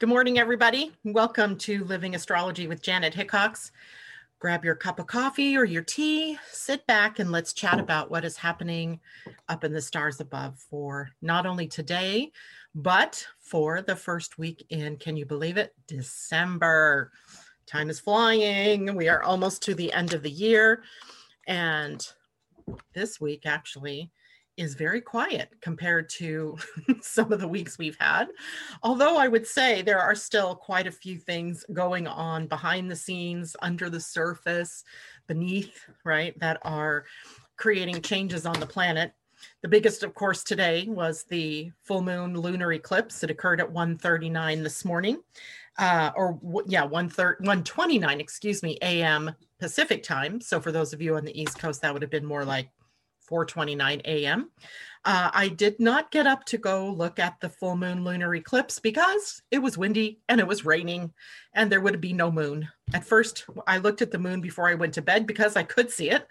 Good morning, everybody. Welcome to Living Astrology with Janet Hickox. Grab your cup of coffee or your tea, sit back, and let's chat about what is happening up in the stars above for not only today, but for the first week in, can you believe it? December. Time is flying. We are almost to the end of the year. And this week, actually, is very quiet compared to some of the weeks we've had. Although I would say there are still quite a few things going on behind the scenes, under the surface, beneath, right, that are creating changes on the planet. The biggest, of course, today was the full moon lunar eclipse. It occurred at 1:39 this morning, uh, or yeah, 1:29, excuse me, a.m. Pacific time. So for those of you on the East Coast, that would have been more like 4:29 a.m. Uh, I did not get up to go look at the full moon lunar eclipse because it was windy and it was raining and there would be no moon. At first, I looked at the moon before I went to bed because I could see it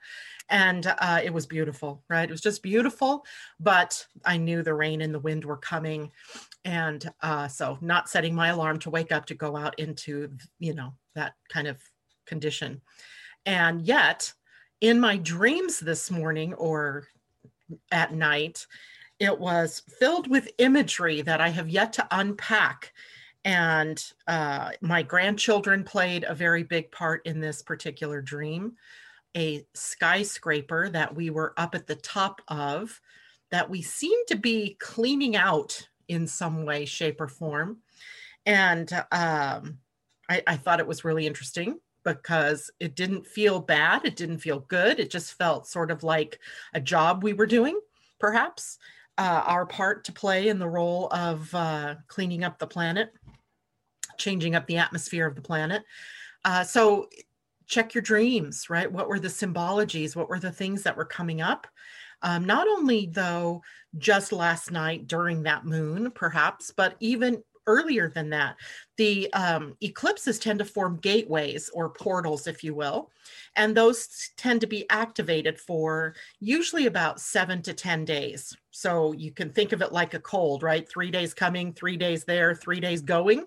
and uh, it was beautiful, right? It was just beautiful, but I knew the rain and the wind were coming. And uh, so, not setting my alarm to wake up to go out into, you know, that kind of condition. And yet, in my dreams this morning or at night, it was filled with imagery that I have yet to unpack. And uh, my grandchildren played a very big part in this particular dream. A skyscraper that we were up at the top of, that we seemed to be cleaning out in some way, shape, or form. And um, I, I thought it was really interesting because it didn't feel bad. It didn't feel good. It just felt sort of like a job we were doing, perhaps, uh, our part to play in the role of uh, cleaning up the planet, changing up the atmosphere of the planet. Uh, so check your dreams, right? What were the symbologies? What were the things that were coming up? Um, not only, though, just last night during that moon, perhaps, but even earlier than that. The um, eclipses tend to form gateways or portals, if you will, and those tend to be activated for usually about seven to 10 days. So you can think of it like a cold, right? Three days coming, three days there, three days going.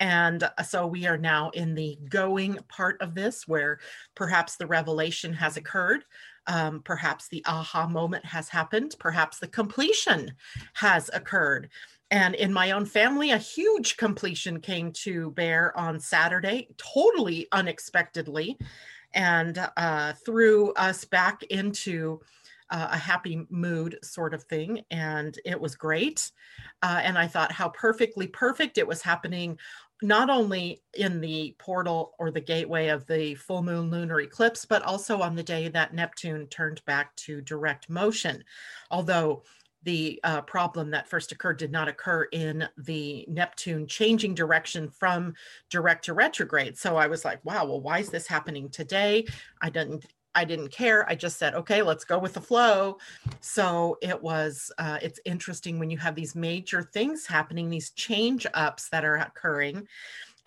And uh, so we are now in the going part of this where perhaps the revelation has occurred. Um, perhaps the aha moment has happened. Perhaps the completion has occurred. And in my own family, a huge completion came to bear on Saturday, totally unexpectedly, and uh, threw us back into uh, a happy mood sort of thing. And it was great. Uh, and I thought how perfectly perfect it was happening, not only in the portal or the gateway of the full moon lunar eclipse, but also on the day that Neptune turned back to direct motion. Although the uh, problem that first occurred did not occur in the Neptune changing direction from direct to retrograde. So I was like, wow, well, why is this happening today? I didn't I didn't care. I just said, okay, let's go with the flow. So it was, uh, it's interesting when you have these major things happening, these change ups that are occurring.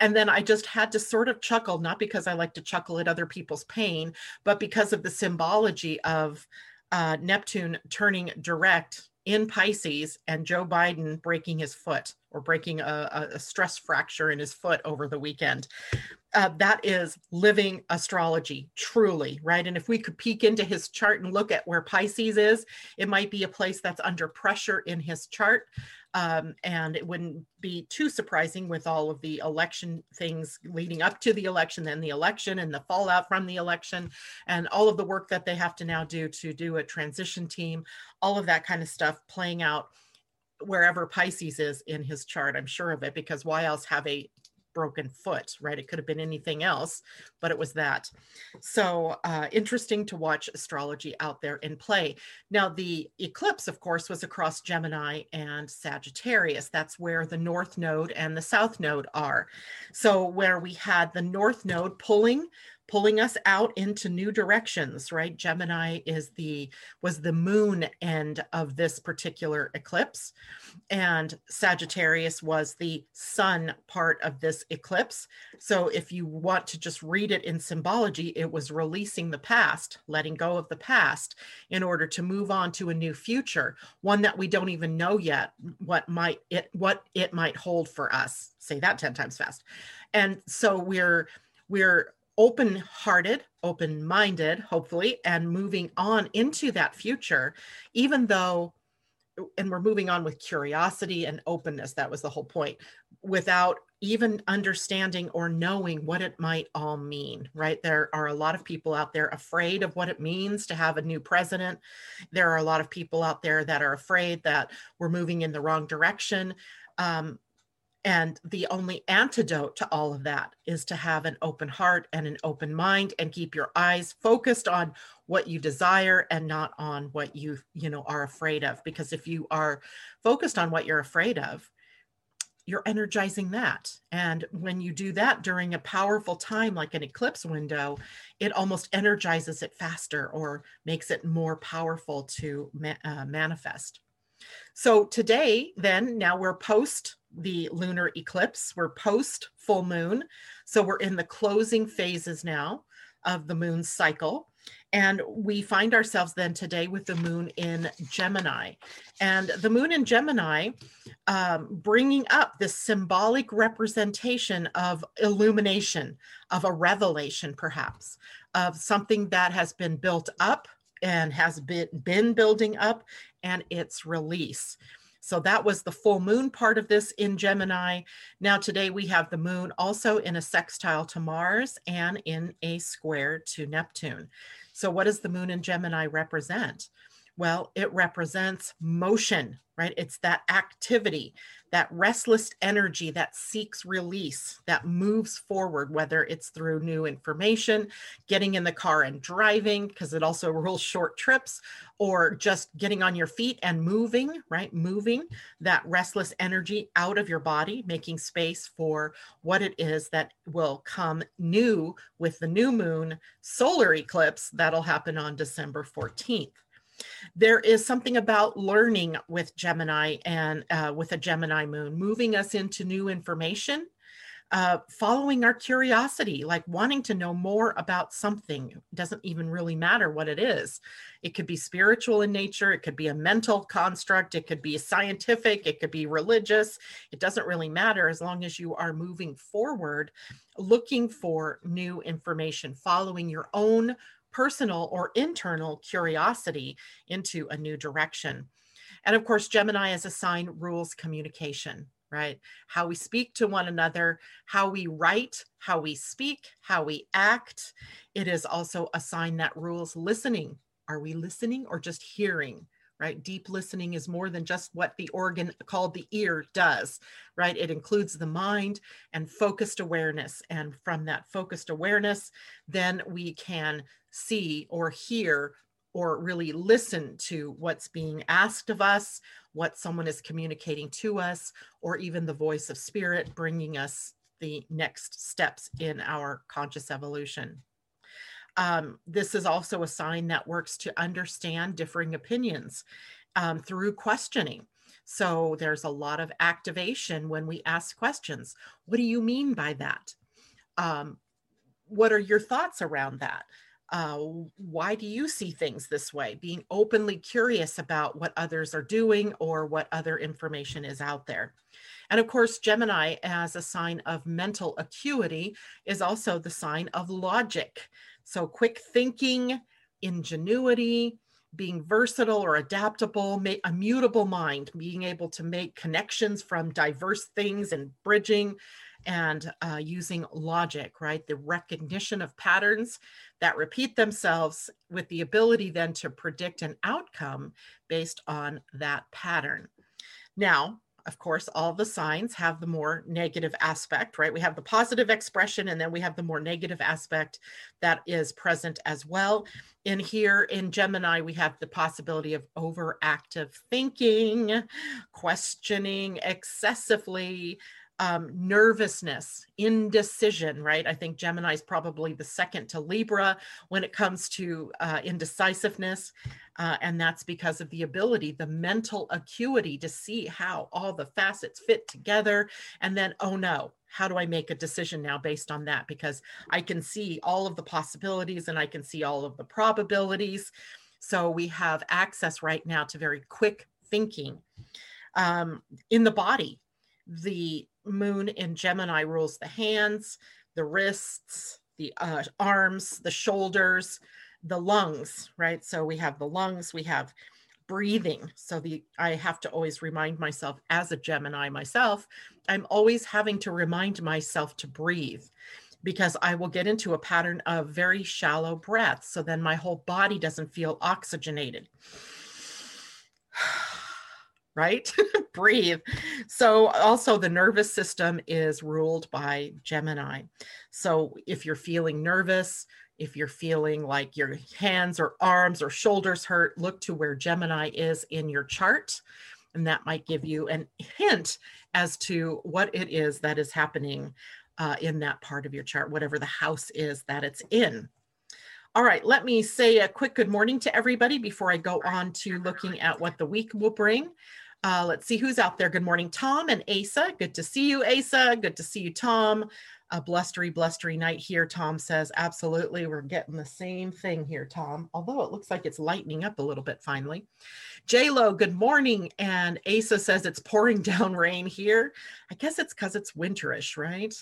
And then I just had to sort of chuckle, not because I like to chuckle at other people's pain, but because of the symbology of uh, Neptune turning direct in Pisces and Joe Biden breaking his foot or breaking a, a stress fracture in his foot over the weekend. Uh, that is living astrology, truly, right? And if we could peek into his chart and look at where Pisces is, it might be a place that's under pressure in his chart. Um, and it wouldn't be too surprising with all of the election things leading up to the election, then the election and the fallout from the election, and all of the work that they have to now do to do a transition team, all of that kind of stuff playing out wherever Pisces is in his chart. I'm sure of it because why else have a broken foot, right? It could have been anything else, but it was that. So uh, interesting to watch astrology out there in play. Now, the eclipse, of course, was across Gemini and Sagittarius. That's where the North Node and the South Node are. So, where we had the North Node pulling pulling us out into new directions right? Gemini is the was the moon end of this particular eclipse and sagittarius was the sun part of this eclipse. So if you want to just read it in symbology it was releasing the past letting go of the past in order to move on to a new future one that we don't even know yet what might it what it might hold for us. Say that 10 times fast. And so we're we're open hearted, open minded, hopefully, and moving on into that future, even though, and we're moving on with curiosity and openness. That was the whole point, without even understanding or knowing what it might all mean, right? There are a lot of people out there afraid of what it means to have a new president. There are a lot of people out there that are afraid that we're moving in the wrong direction. Um, and the only antidote to all of that is to have an open heart and an open mind and keep your eyes focused on what you desire and not on what you, you know, are afraid of. Because if you are focused on what you're afraid of, you're energizing that. And when you do that during a powerful time like an eclipse window, it almost energizes it faster or makes it more powerful to ma- uh, manifest. So today, then, now we're post the lunar eclipse. We're post full moon. So we're in the closing phases now of the moon's cycle. And we find ourselves then today with the moon in Gemini. And the moon in Gemini, um, bringing up this symbolic representation of illumination, of a revelation, perhaps, of something that has been built up and has been, been building up and its release. So that was the full moon part of this in Gemini. Now, today we have the moon also in a sextile to Mars and in a square to Neptune. So, what does the moon in Gemini represent? Well, it represents motion, right? It's that activity, that restless energy that seeks release, that moves forward, whether it's through new information, getting in the car and driving, because it also rules short trips, or just getting on your feet and moving, right? Moving that restless energy out of your body, making space for what it is that will come new with the new moon solar eclipse that'll happen on December 14th. There is something about learning with Gemini and uh, with a Gemini moon, moving us into new information, uh, following our curiosity, like wanting to know more about something. It doesn't even really matter what it is. It could be spiritual in nature, it could be a mental construct, it could be scientific, it could be religious. It doesn't really matter as long as you are moving forward, looking for new information, following your own personal or internal curiosity into a new direction. And of course, Gemini as a sign rules communication, right? How we speak to one another, how we write, how we speak, how we act. It is also a sign that rules listening. Are we listening or just hearing? Right? Deep listening is more than just what the organ called the ear does, right? It includes the mind and focused awareness. And from that focused awareness, then we can see or hear or really listen to what's being asked of us, what someone is communicating to us, or even the voice of spirit bringing us the next steps in our conscious evolution. Um, this is also a sign that works to understand differing opinions um, through questioning. So there's a lot of activation when we ask questions. What do you mean by that? Um, what are your thoughts around that? Uh, why do you see things this way? Being openly curious about what others are doing or what other information is out there. And of course, Gemini, as a sign of mental acuity, is also the sign of logic. So, quick thinking, ingenuity, being versatile or adaptable, a mutable mind, being able to make connections from diverse things and bridging and uh, using logic, right? The recognition of patterns that repeat themselves with the ability then to predict an outcome based on that pattern. Now, of course, all the signs have the more negative aspect, right? We have the positive expression and then we have the more negative aspect that is present as well. In here in Gemini, we have the possibility of overactive thinking, questioning excessively, um, nervousness, indecision, right? I think Gemini is probably the second to Libra when it comes to uh, indecisiveness. Uh, and that's because of the ability, the mental acuity to see how all the facets fit together. And then, oh no, how do I make a decision now based on that? Because I can see all of the possibilities and I can see all of the probabilities. So we have access right now to very quick thinking. Um, in the body, the moon in Gemini rules the hands, the wrists, the uh, arms, the shoulders, the lungs, right? So we have the lungs, we have breathing. So the I have to always remind myself as a Gemini myself, I'm always having to remind myself to breathe because I will get into a pattern of very shallow breaths. So then my whole body doesn't feel oxygenated. Right? Breathe. So, also, the nervous system is ruled by Gemini. So, if you're feeling nervous, if you're feeling like your hands or arms or shoulders hurt, look to where Gemini is in your chart. And that might give you an hint as to what it is that is happening uh, in that part of your chart, whatever the house is that it's in. All right, let me say a quick good morning to everybody before I go on to looking at what the week will bring. Uh, let's see who's out there. Good morning, Tom and Asa. Good to see you, Asa. Good to see you, Tom. A blustery, blustery night here, Tom says. Absolutely. We're getting the same thing here, Tom, although it looks like it's lightening up a little bit finally. J-Lo, good morning. And Asa says it's pouring down rain here. I guess it's because it's winterish, right?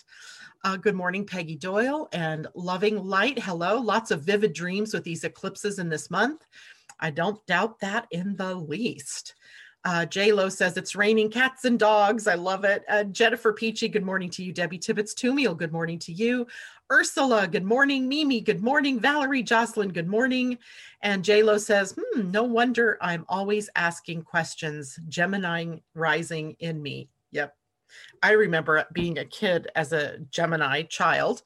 Uh, good morning, Peggy Doyle and Loving Light. Hello. Lots of vivid dreams with these eclipses in this month. I don't doubt that in the least. Uh, J Lo says it's raining cats and dogs. I love it. Uh, Jennifer Peachy, good morning to you. Debbie Tibbetts Tumiel, good morning to you. Ursula, good morning. Mimi, good morning. Valerie Jocelyn, good morning. And J Lo says, hmm, no wonder I'm always asking questions. Gemini rising in me. Yep. I remember being a kid as a Gemini child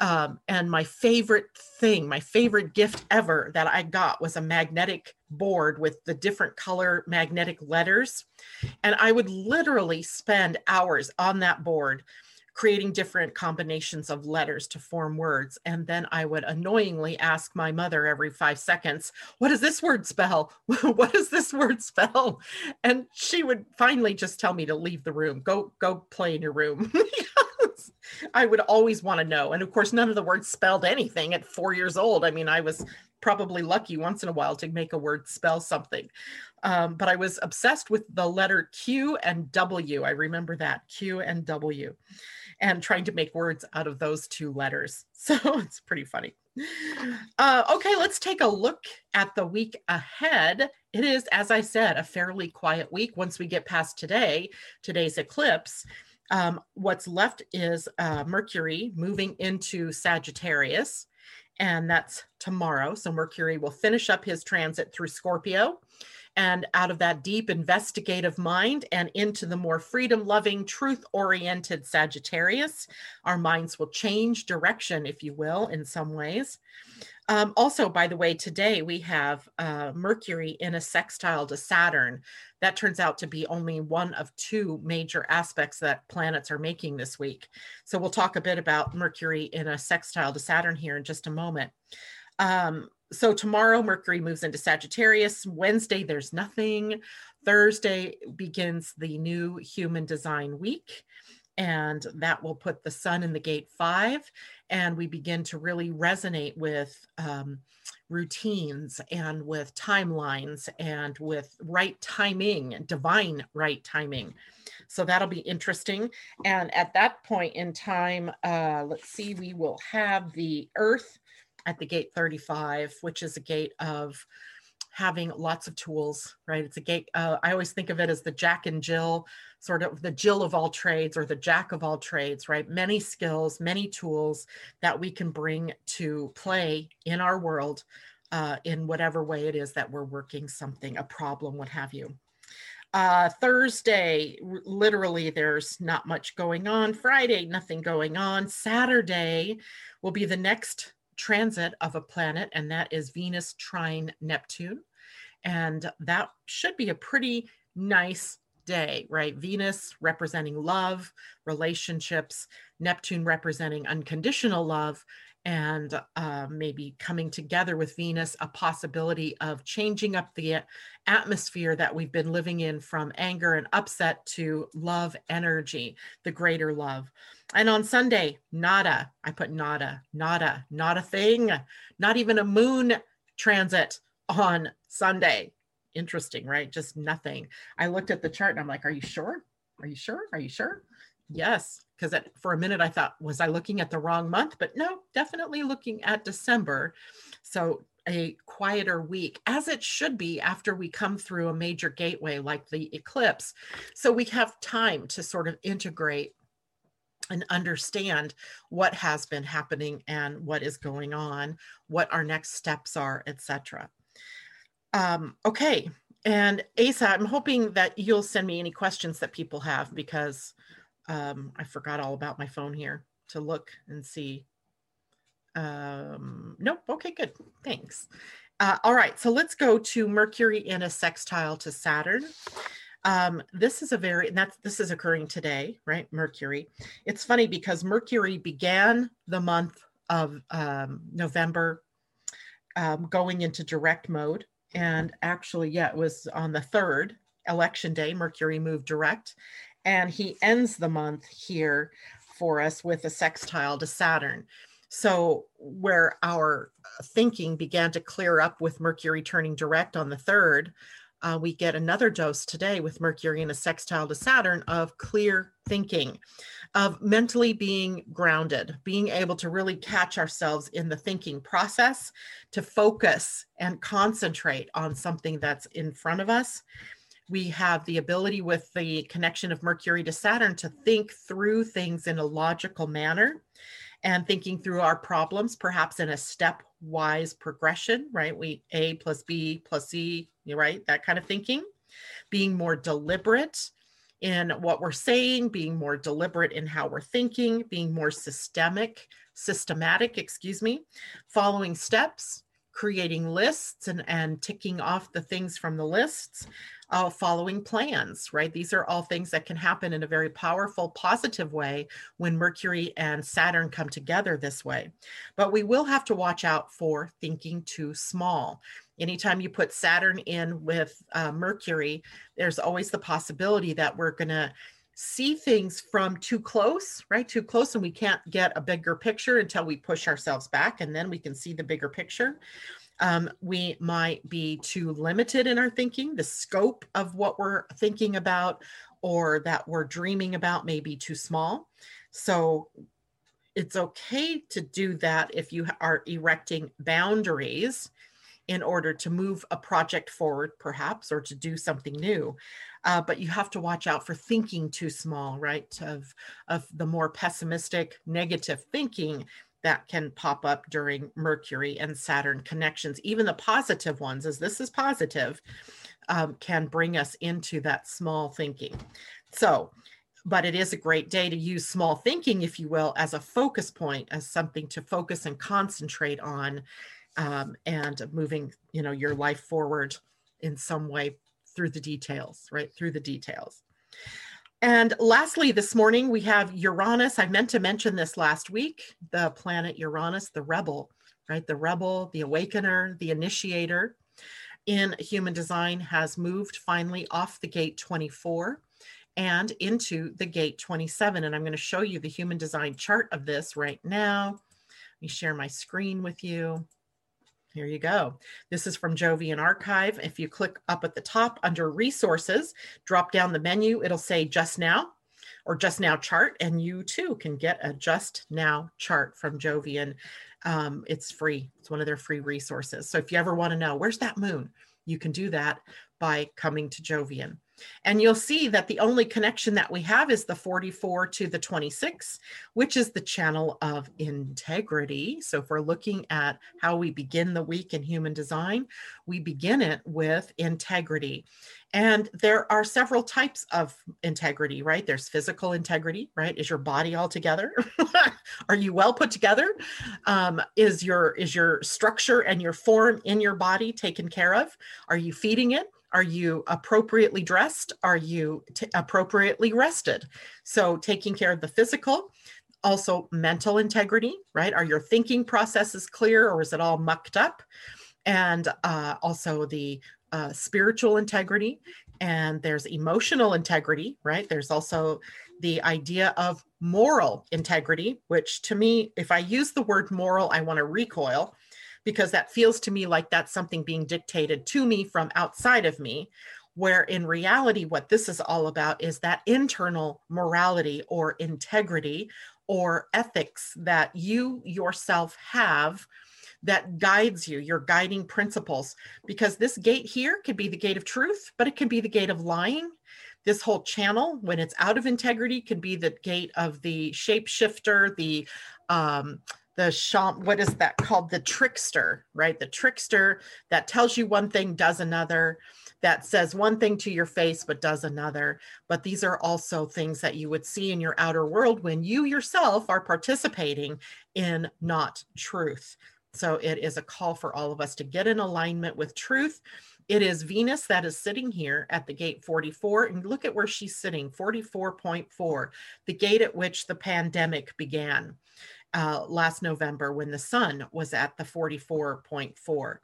um, and my favorite thing, my favorite gift ever that I got was a magnetic board with the different color magnetic letters. And I would literally spend hours on that board creating different combinations of letters to form words. And then I would annoyingly ask my mother every five seconds, What does this word spell? what does this word spell? And she would finally just tell me to leave the room, go, go play in your room. I would always want to know. And of course, none of the words spelled anything at four years old. I mean, I was probably lucky once in a while to make a word spell something. Um, but I was obsessed with the letter Q and W. I remember that Q and W and trying to make words out of those two letters. So it's pretty funny. Uh, okay, let's take a look at the week ahead. It is, as I said, a fairly quiet week once we get past today, today's eclipse um, what's left is uh, Mercury moving into Sagittarius, and that's tomorrow. So Mercury will finish up his transit through Scorpio. And out of that deep investigative mind and into the more freedom loving, truth oriented Sagittarius, our minds will change direction, if you will, in some ways. Um, also, by the way, today we have uh, Mercury in a sextile to Saturn. That turns out to be only one of two major aspects that planets are making this week. So we'll talk a bit about Mercury in a sextile to Saturn here in just a moment. Um, so tomorrow, Mercury moves into Sagittarius. Wednesday, there's nothing. Thursday begins the new human design week and that will put the sun in the gate five and we begin to really resonate with um, routines and with timelines and with right timing divine right timing so that'll be interesting and at that point in time uh, let's see we will have the earth at the gate 35 which is a gate of having lots of tools, right? It's a gate. Uh, I always think of it as the Jack and Jill, sort of the Jill of all trades or the Jack of all trades, right? Many skills, many tools that we can bring to play in our world uh, in whatever way it is that we're working something, a problem, what have you. Uh, Thursday, r- literally, there's not much going on. Friday, nothing going on. Saturday will be the next transit of a planet, and that is Venus trine Neptune. And that should be a pretty nice day, right? Venus representing love, relationships, Neptune representing unconditional love, and uh, maybe coming together with Venus, a possibility of changing up the atmosphere that we've been living in from anger and upset to love energy, the greater love. And on Sunday, nada. I put nada, nada, not a thing, not even a moon transit on Sunday. Interesting, right? Just nothing. I looked at the chart and I'm like, are you sure? Are you sure? Are you sure? Yes, because for a minute I thought, was I looking at the wrong month? But no, definitely looking at December. So a quieter week, as it should be after we come through a major gateway like the eclipse. So we have time to sort of integrate and understand what has been happening and what is going on, what our next steps are, etc. Um, okay, and Asa, I'm hoping that you'll send me any questions that people have because um, I forgot all about my phone here to look and see. Um, nope. Okay, good. Thanks. Uh, all right. So let's go to Mercury in a sextile to Saturn. Um, this is a very, and that's, this is occurring today, right? Mercury. It's funny because Mercury began the month of um, November um, going into direct mode. And actually, yeah, it was on the third election day, Mercury moved direct and he ends the month here for us with a sextile to Saturn. So, where our thinking began to clear up with Mercury turning direct on the third, uh, we get another dose today with Mercury in a sextile to Saturn of clear thinking, of mentally being grounded, being able to really catch ourselves in the thinking process, to focus and concentrate on something that's in front of us. We have the ability with the connection of Mercury to Saturn to think through things in a logical manner and thinking through our problems, perhaps in a stepwise progression, right? We A plus B plus C, right? That kind of thinking. Being more deliberate in what we're saying, being more deliberate in how we're thinking, being more systemic, systematic, excuse me, following steps, creating lists and, and ticking off the things from the lists, uh, following plans, right? These are all things that can happen in a very powerful, positive way when Mercury and Saturn come together this way. But we will have to watch out for thinking too small. Anytime you put Saturn in with uh, Mercury, there's always the possibility that we're going to see things from too close, right? Too close, and we can't get a bigger picture until we push ourselves back, and then we can see the bigger picture. Um, we might be too limited in our thinking. The scope of what we're thinking about or that we're dreaming about may be too small. So it's okay to do that if you are erecting boundaries in order to move a project forward, perhaps, or to do something new. Uh, but you have to watch out for thinking too small, right? Of, of the more pessimistic, negative thinking that can pop up during Mercury and Saturn connections. Even the positive ones, as this is positive, um, can bring us into that small thinking. So, but it is a great day to use small thinking, if you will, as a focus point, as something to focus and concentrate on um, and moving you know your life forward in some way through the details right through the details and lastly this morning we have uranus. I meant to mention this last week the planet uranus the rebel right? The rebel the awakener the initiator in human design has moved finally off the gate 24 and into the gate 27 and i'm going to show you the human design chart of this right now. Let me share my screen with you here you go. This is from Jovian Archive. If you click up at the top under resources, drop down the menu, it'll say just now or just now chart, and you too can get a just now chart from Jovian. Um, it's free, it's one of their free resources. So if you ever want to know where's that moon, you can do that by coming to Jovian. And you'll see that the only connection that we have is the 44 to the 26, which is the channel of integrity. So if we're looking at how we begin the week in human design, we begin it with integrity. And there are several types of integrity, right? There's physical integrity, right? Is your body all together? are you well put together? Um, is your is your structure and your form in your body taken care of? Are you feeding it? Are you appropriately dressed? Are you t- appropriately rested? So, taking care of the physical, also mental integrity, right? Are your thinking processes clear or is it all mucked up? And uh, also the uh, spiritual integrity, and there's emotional integrity, right? There's also the idea of moral integrity, which to me, if I use the word moral, I want to recoil because that feels to me like that's something being dictated to me from outside of me. Where in reality, what this is all about is that internal morality or integrity or ethics that you yourself have that guides you, your guiding principles. Because this gate here could be the gate of truth, but it can be the gate of lying. This whole channel, when it's out of integrity, could be the gate of the shapeshifter, the um, the sham what is that called? The trickster right? The trickster that tells you one thing does another that says one thing to your face but does another. But these are also things that you would see in your outer world when you yourself are participating in not truth. So it is a call for all of us to get in alignment with truth. It is Venus that is sitting here at the gate 44. And look at where she's sitting 44.4, the gate at which the pandemic began uh, last November when the sun was at the 44.4.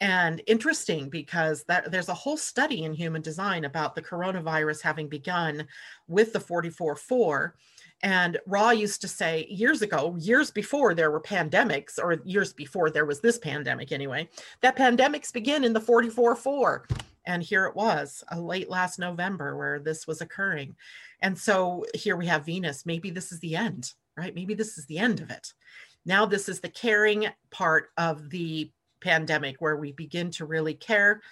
And interesting because that, there's a whole study in human design about the coronavirus having begun with the 44.4. And Ra used to say years ago, years before there were pandemics, or years before there was this pandemic anyway, that pandemics begin in the 44.4. And here it was, a late last November where this was occurring. And so here we have Venus. Maybe this is the end right? Maybe this is the end of it. Now, this is the caring part of the pandemic where we begin to really care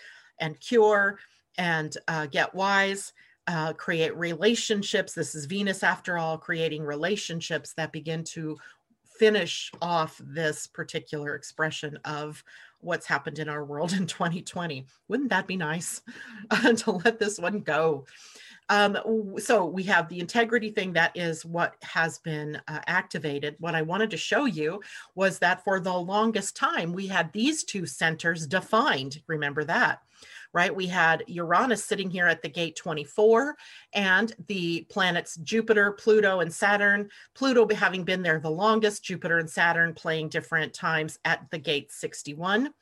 and cure and uh, get wise, uh, create relationships. This is Venus, after all, creating relationships that begin to finish off this particular expression of what's happened in our world in 2020. Wouldn't that be nice to let this one go? Um, so we have the integrity thing that is what has been uh, activated. What I wanted to show you was that for the longest time, we had these two centers defined. Remember that, right? We had Uranus sitting here at the gate 24 and the planets Jupiter, Pluto, and Saturn. Pluto having been there the longest, Jupiter and Saturn playing different times at the gate 61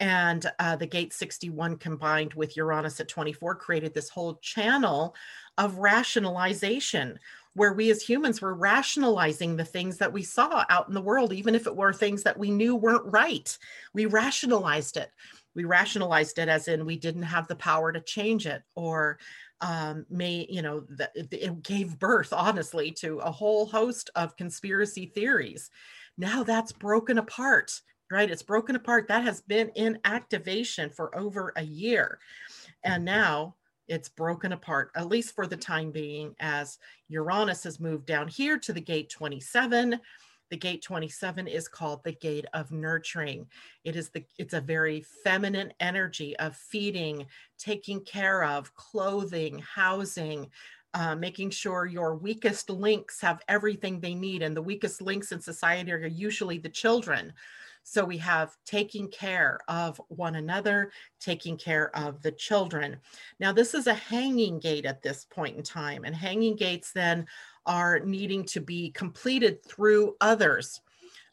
and uh, the gate 61 combined with uranus at 24 created this whole channel of rationalization where we as humans were rationalizing the things that we saw out in the world even if it were things that we knew weren't right. We rationalized it. We rationalized it as in we didn't have the power to change it or um, may you know it gave birth honestly to a whole host of conspiracy theories. Now that's broken apart right? It's broken apart. That has been in activation for over a year. And now it's broken apart, at least for the time being, as Uranus has moved down here to the gate 27. The gate 27 is called the gate of nurturing. It is the it's a very feminine energy of feeding, taking care of, clothing, housing, uh, making sure your weakest links have everything they need. And the weakest links in society are usually the children. So we have taking care of one another, taking care of the children. Now, this is a hanging gate at this point in time, and hanging gates then are needing to be completed through others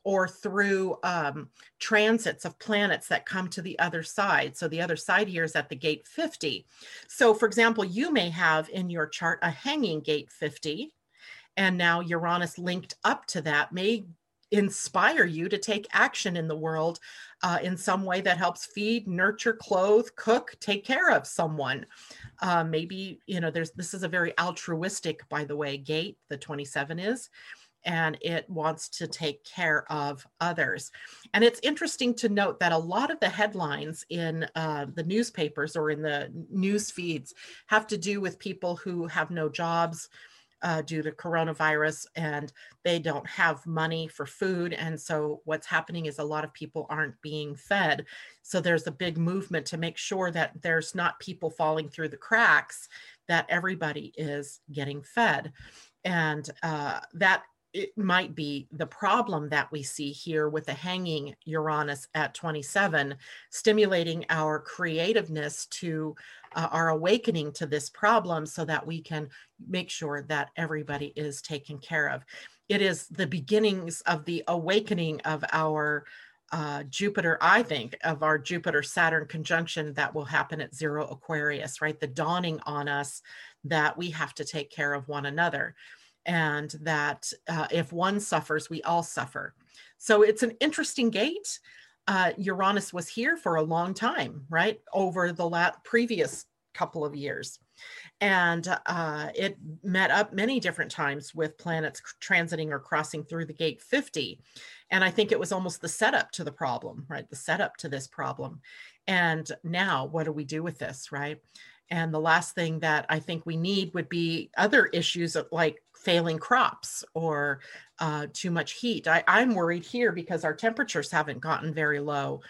or through um, transits of planets that come to the other side. So the other side here is at the gate 50. So, for example, you may have in your chart a hanging gate 50, and now Uranus linked up to that may inspire you to take action in the world uh, in some way that helps feed, nurture, clothe, cook, take care of someone. Uh, maybe, you know, there's this is a very altruistic, by the way, gate, the 27 is, and it wants to take care of others. And it's interesting to note that a lot of the headlines in uh, the newspapers or in the news feeds have to do with people who have no jobs uh, due to coronavirus and they don't have money for food. And so what's happening is a lot of people aren't being fed. So there's a big movement to make sure that there's not people falling through the cracks, that everybody is getting fed. And uh, that it might be the problem that we see here with the hanging Uranus at 27, stimulating our creativeness to uh, our awakening to this problem so that we can make sure that everybody is taken care of. It is the beginnings of the awakening of our uh, Jupiter, I think, of our Jupiter Saturn conjunction that will happen at zero Aquarius, right? The dawning on us that we have to take care of one another and that uh, if one suffers, we all suffer. So it's an interesting gate. Uh, Uranus was here for a long time, right? Over the last previous couple of years. And uh, it met up many different times with planets transiting or crossing through the gate 50. And I think it was almost the setup to the problem, right? The setup to this problem. And now, what do we do with this, right? And the last thing that I think we need would be other issues like failing crops or uh, too much heat. I, I'm worried here because our temperatures haven't gotten very low.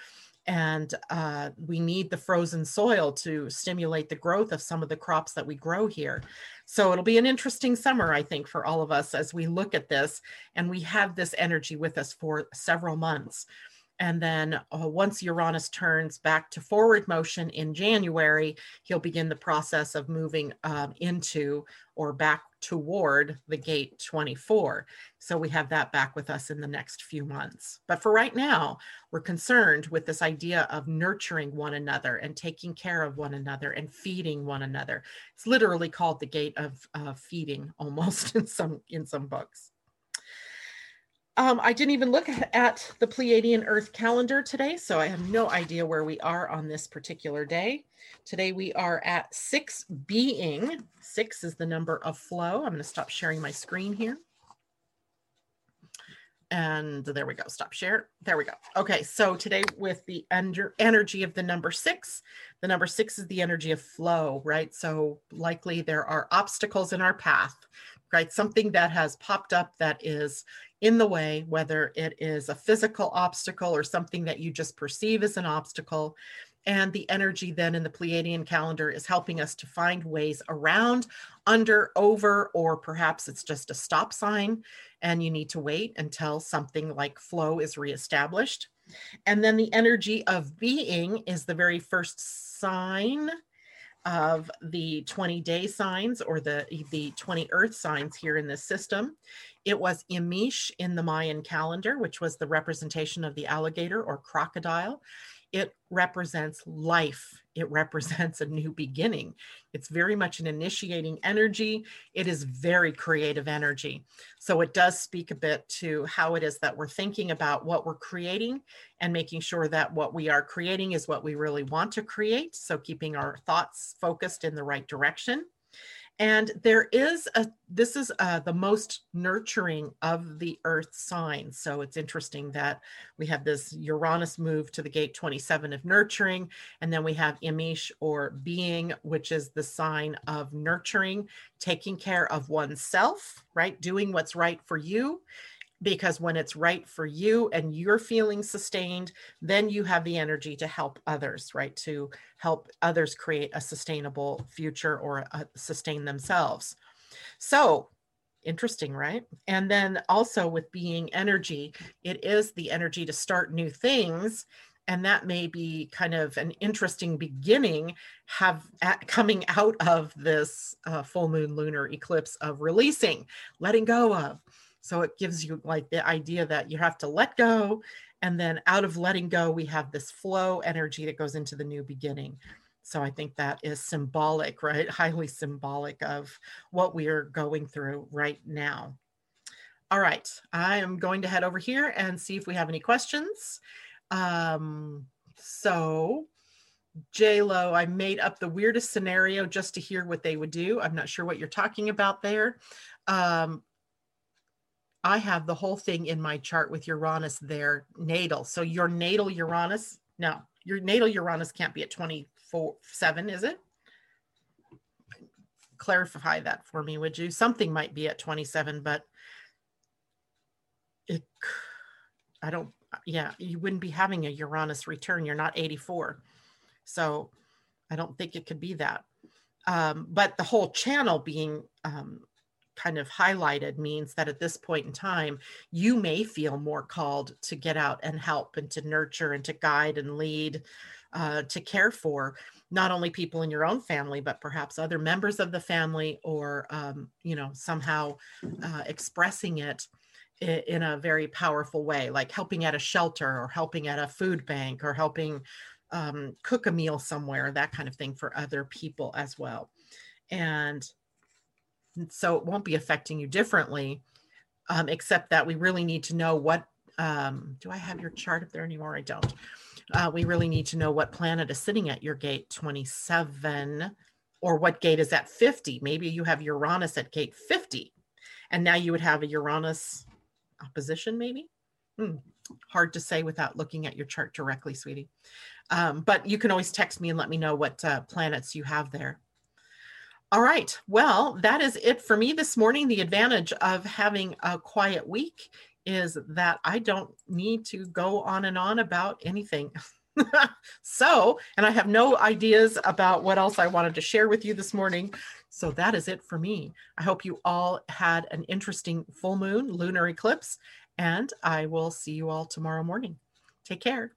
And uh, we need the frozen soil to stimulate the growth of some of the crops that we grow here. So it'll be an interesting summer, I think, for all of us as we look at this and we have this energy with us for several months. And then uh, once Uranus turns back to forward motion in January, he'll begin the process of moving um, into or back toward the gate 24. So we have that back with us in the next few months. But for right now, we're concerned with this idea of nurturing one another and taking care of one another and feeding one another. It's literally called the gate of uh, feeding almost in some in some books. Um, I didn't even look at the Pleiadian Earth calendar today, so I have no idea where we are on this particular day. Today we are at six being. Six is the number of flow. I'm going to stop sharing my screen here. And there we go. Stop share. There we go. Okay, so today with the under energy of the number six, the number six is the energy of flow, right? So likely there are obstacles in our path right? Something that has popped up that is in the way, whether it is a physical obstacle or something that you just perceive as an obstacle. And the energy then in the Pleiadian calendar is helping us to find ways around, under, over, or perhaps it's just a stop sign and you need to wait until something like flow is reestablished. And then the energy of being is the very first sign of the 20 day signs or the, the 20 earth signs here in this system. It was Imix in the Mayan calendar, which was the representation of the alligator or crocodile. It represents life. It represents a new beginning. It's very much an initiating energy. It is very creative energy. So it does speak a bit to how it is that we're thinking about what we're creating and making sure that what we are creating is what we really want to create. So keeping our thoughts focused in the right direction. And there is a, this is uh, the most nurturing of the earth signs. So it's interesting that we have this Uranus move to the gate 27 of nurturing. And then we have Imix or being, which is the sign of nurturing, taking care of oneself, right? Doing what's right for you because when it's right for you and you're feeling sustained, then you have the energy to help others, right? To help others create a sustainable future or uh, sustain themselves. So, interesting, right? And then also with being energy, it is the energy to start new things. And that may be kind of an interesting beginning, have at, coming out of this uh, full moon lunar eclipse of releasing, letting go of, so it gives you like the idea that you have to let go. And then out of letting go, we have this flow energy that goes into the new beginning. So I think that is symbolic, right? Highly symbolic of what we are going through right now. All right, I am going to head over here and see if we have any questions. Um, so J-Lo, I made up the weirdest scenario just to hear what they would do. I'm not sure what you're talking about there. Um, I have the whole thing in my chart with Uranus there, natal. So your natal Uranus, no, your natal Uranus can't be at 24, 7, is it? Clarify that for me, would you? Something might be at 27, but it, I don't, yeah, you wouldn't be having a Uranus return. You're not 84. So I don't think it could be that. Um, but the whole channel being um, kind of highlighted means that at this point in time, you may feel more called to get out and help and to nurture and to guide and lead, uh, to care for not only people in your own family, but perhaps other members of the family or, um, you know, somehow uh, expressing it in a very powerful way, like helping at a shelter or helping at a food bank or helping um, cook a meal somewhere, that kind of thing for other people as well. And so it won't be affecting you differently, um, except that we really need to know what. Um, do I have your chart up there anymore? I don't. Uh, we really need to know what planet is sitting at your gate 27 or what gate is at 50. Maybe you have Uranus at gate 50, and now you would have a Uranus opposition, maybe. Hmm. Hard to say without looking at your chart directly, sweetie. Um, but you can always text me and let me know what uh, planets you have there. All right. Well, that is it for me this morning. The advantage of having a quiet week is that I don't need to go on and on about anything. so, and I have no ideas about what else I wanted to share with you this morning. So that is it for me. I hope you all had an interesting full moon lunar eclipse, and I will see you all tomorrow morning. Take care.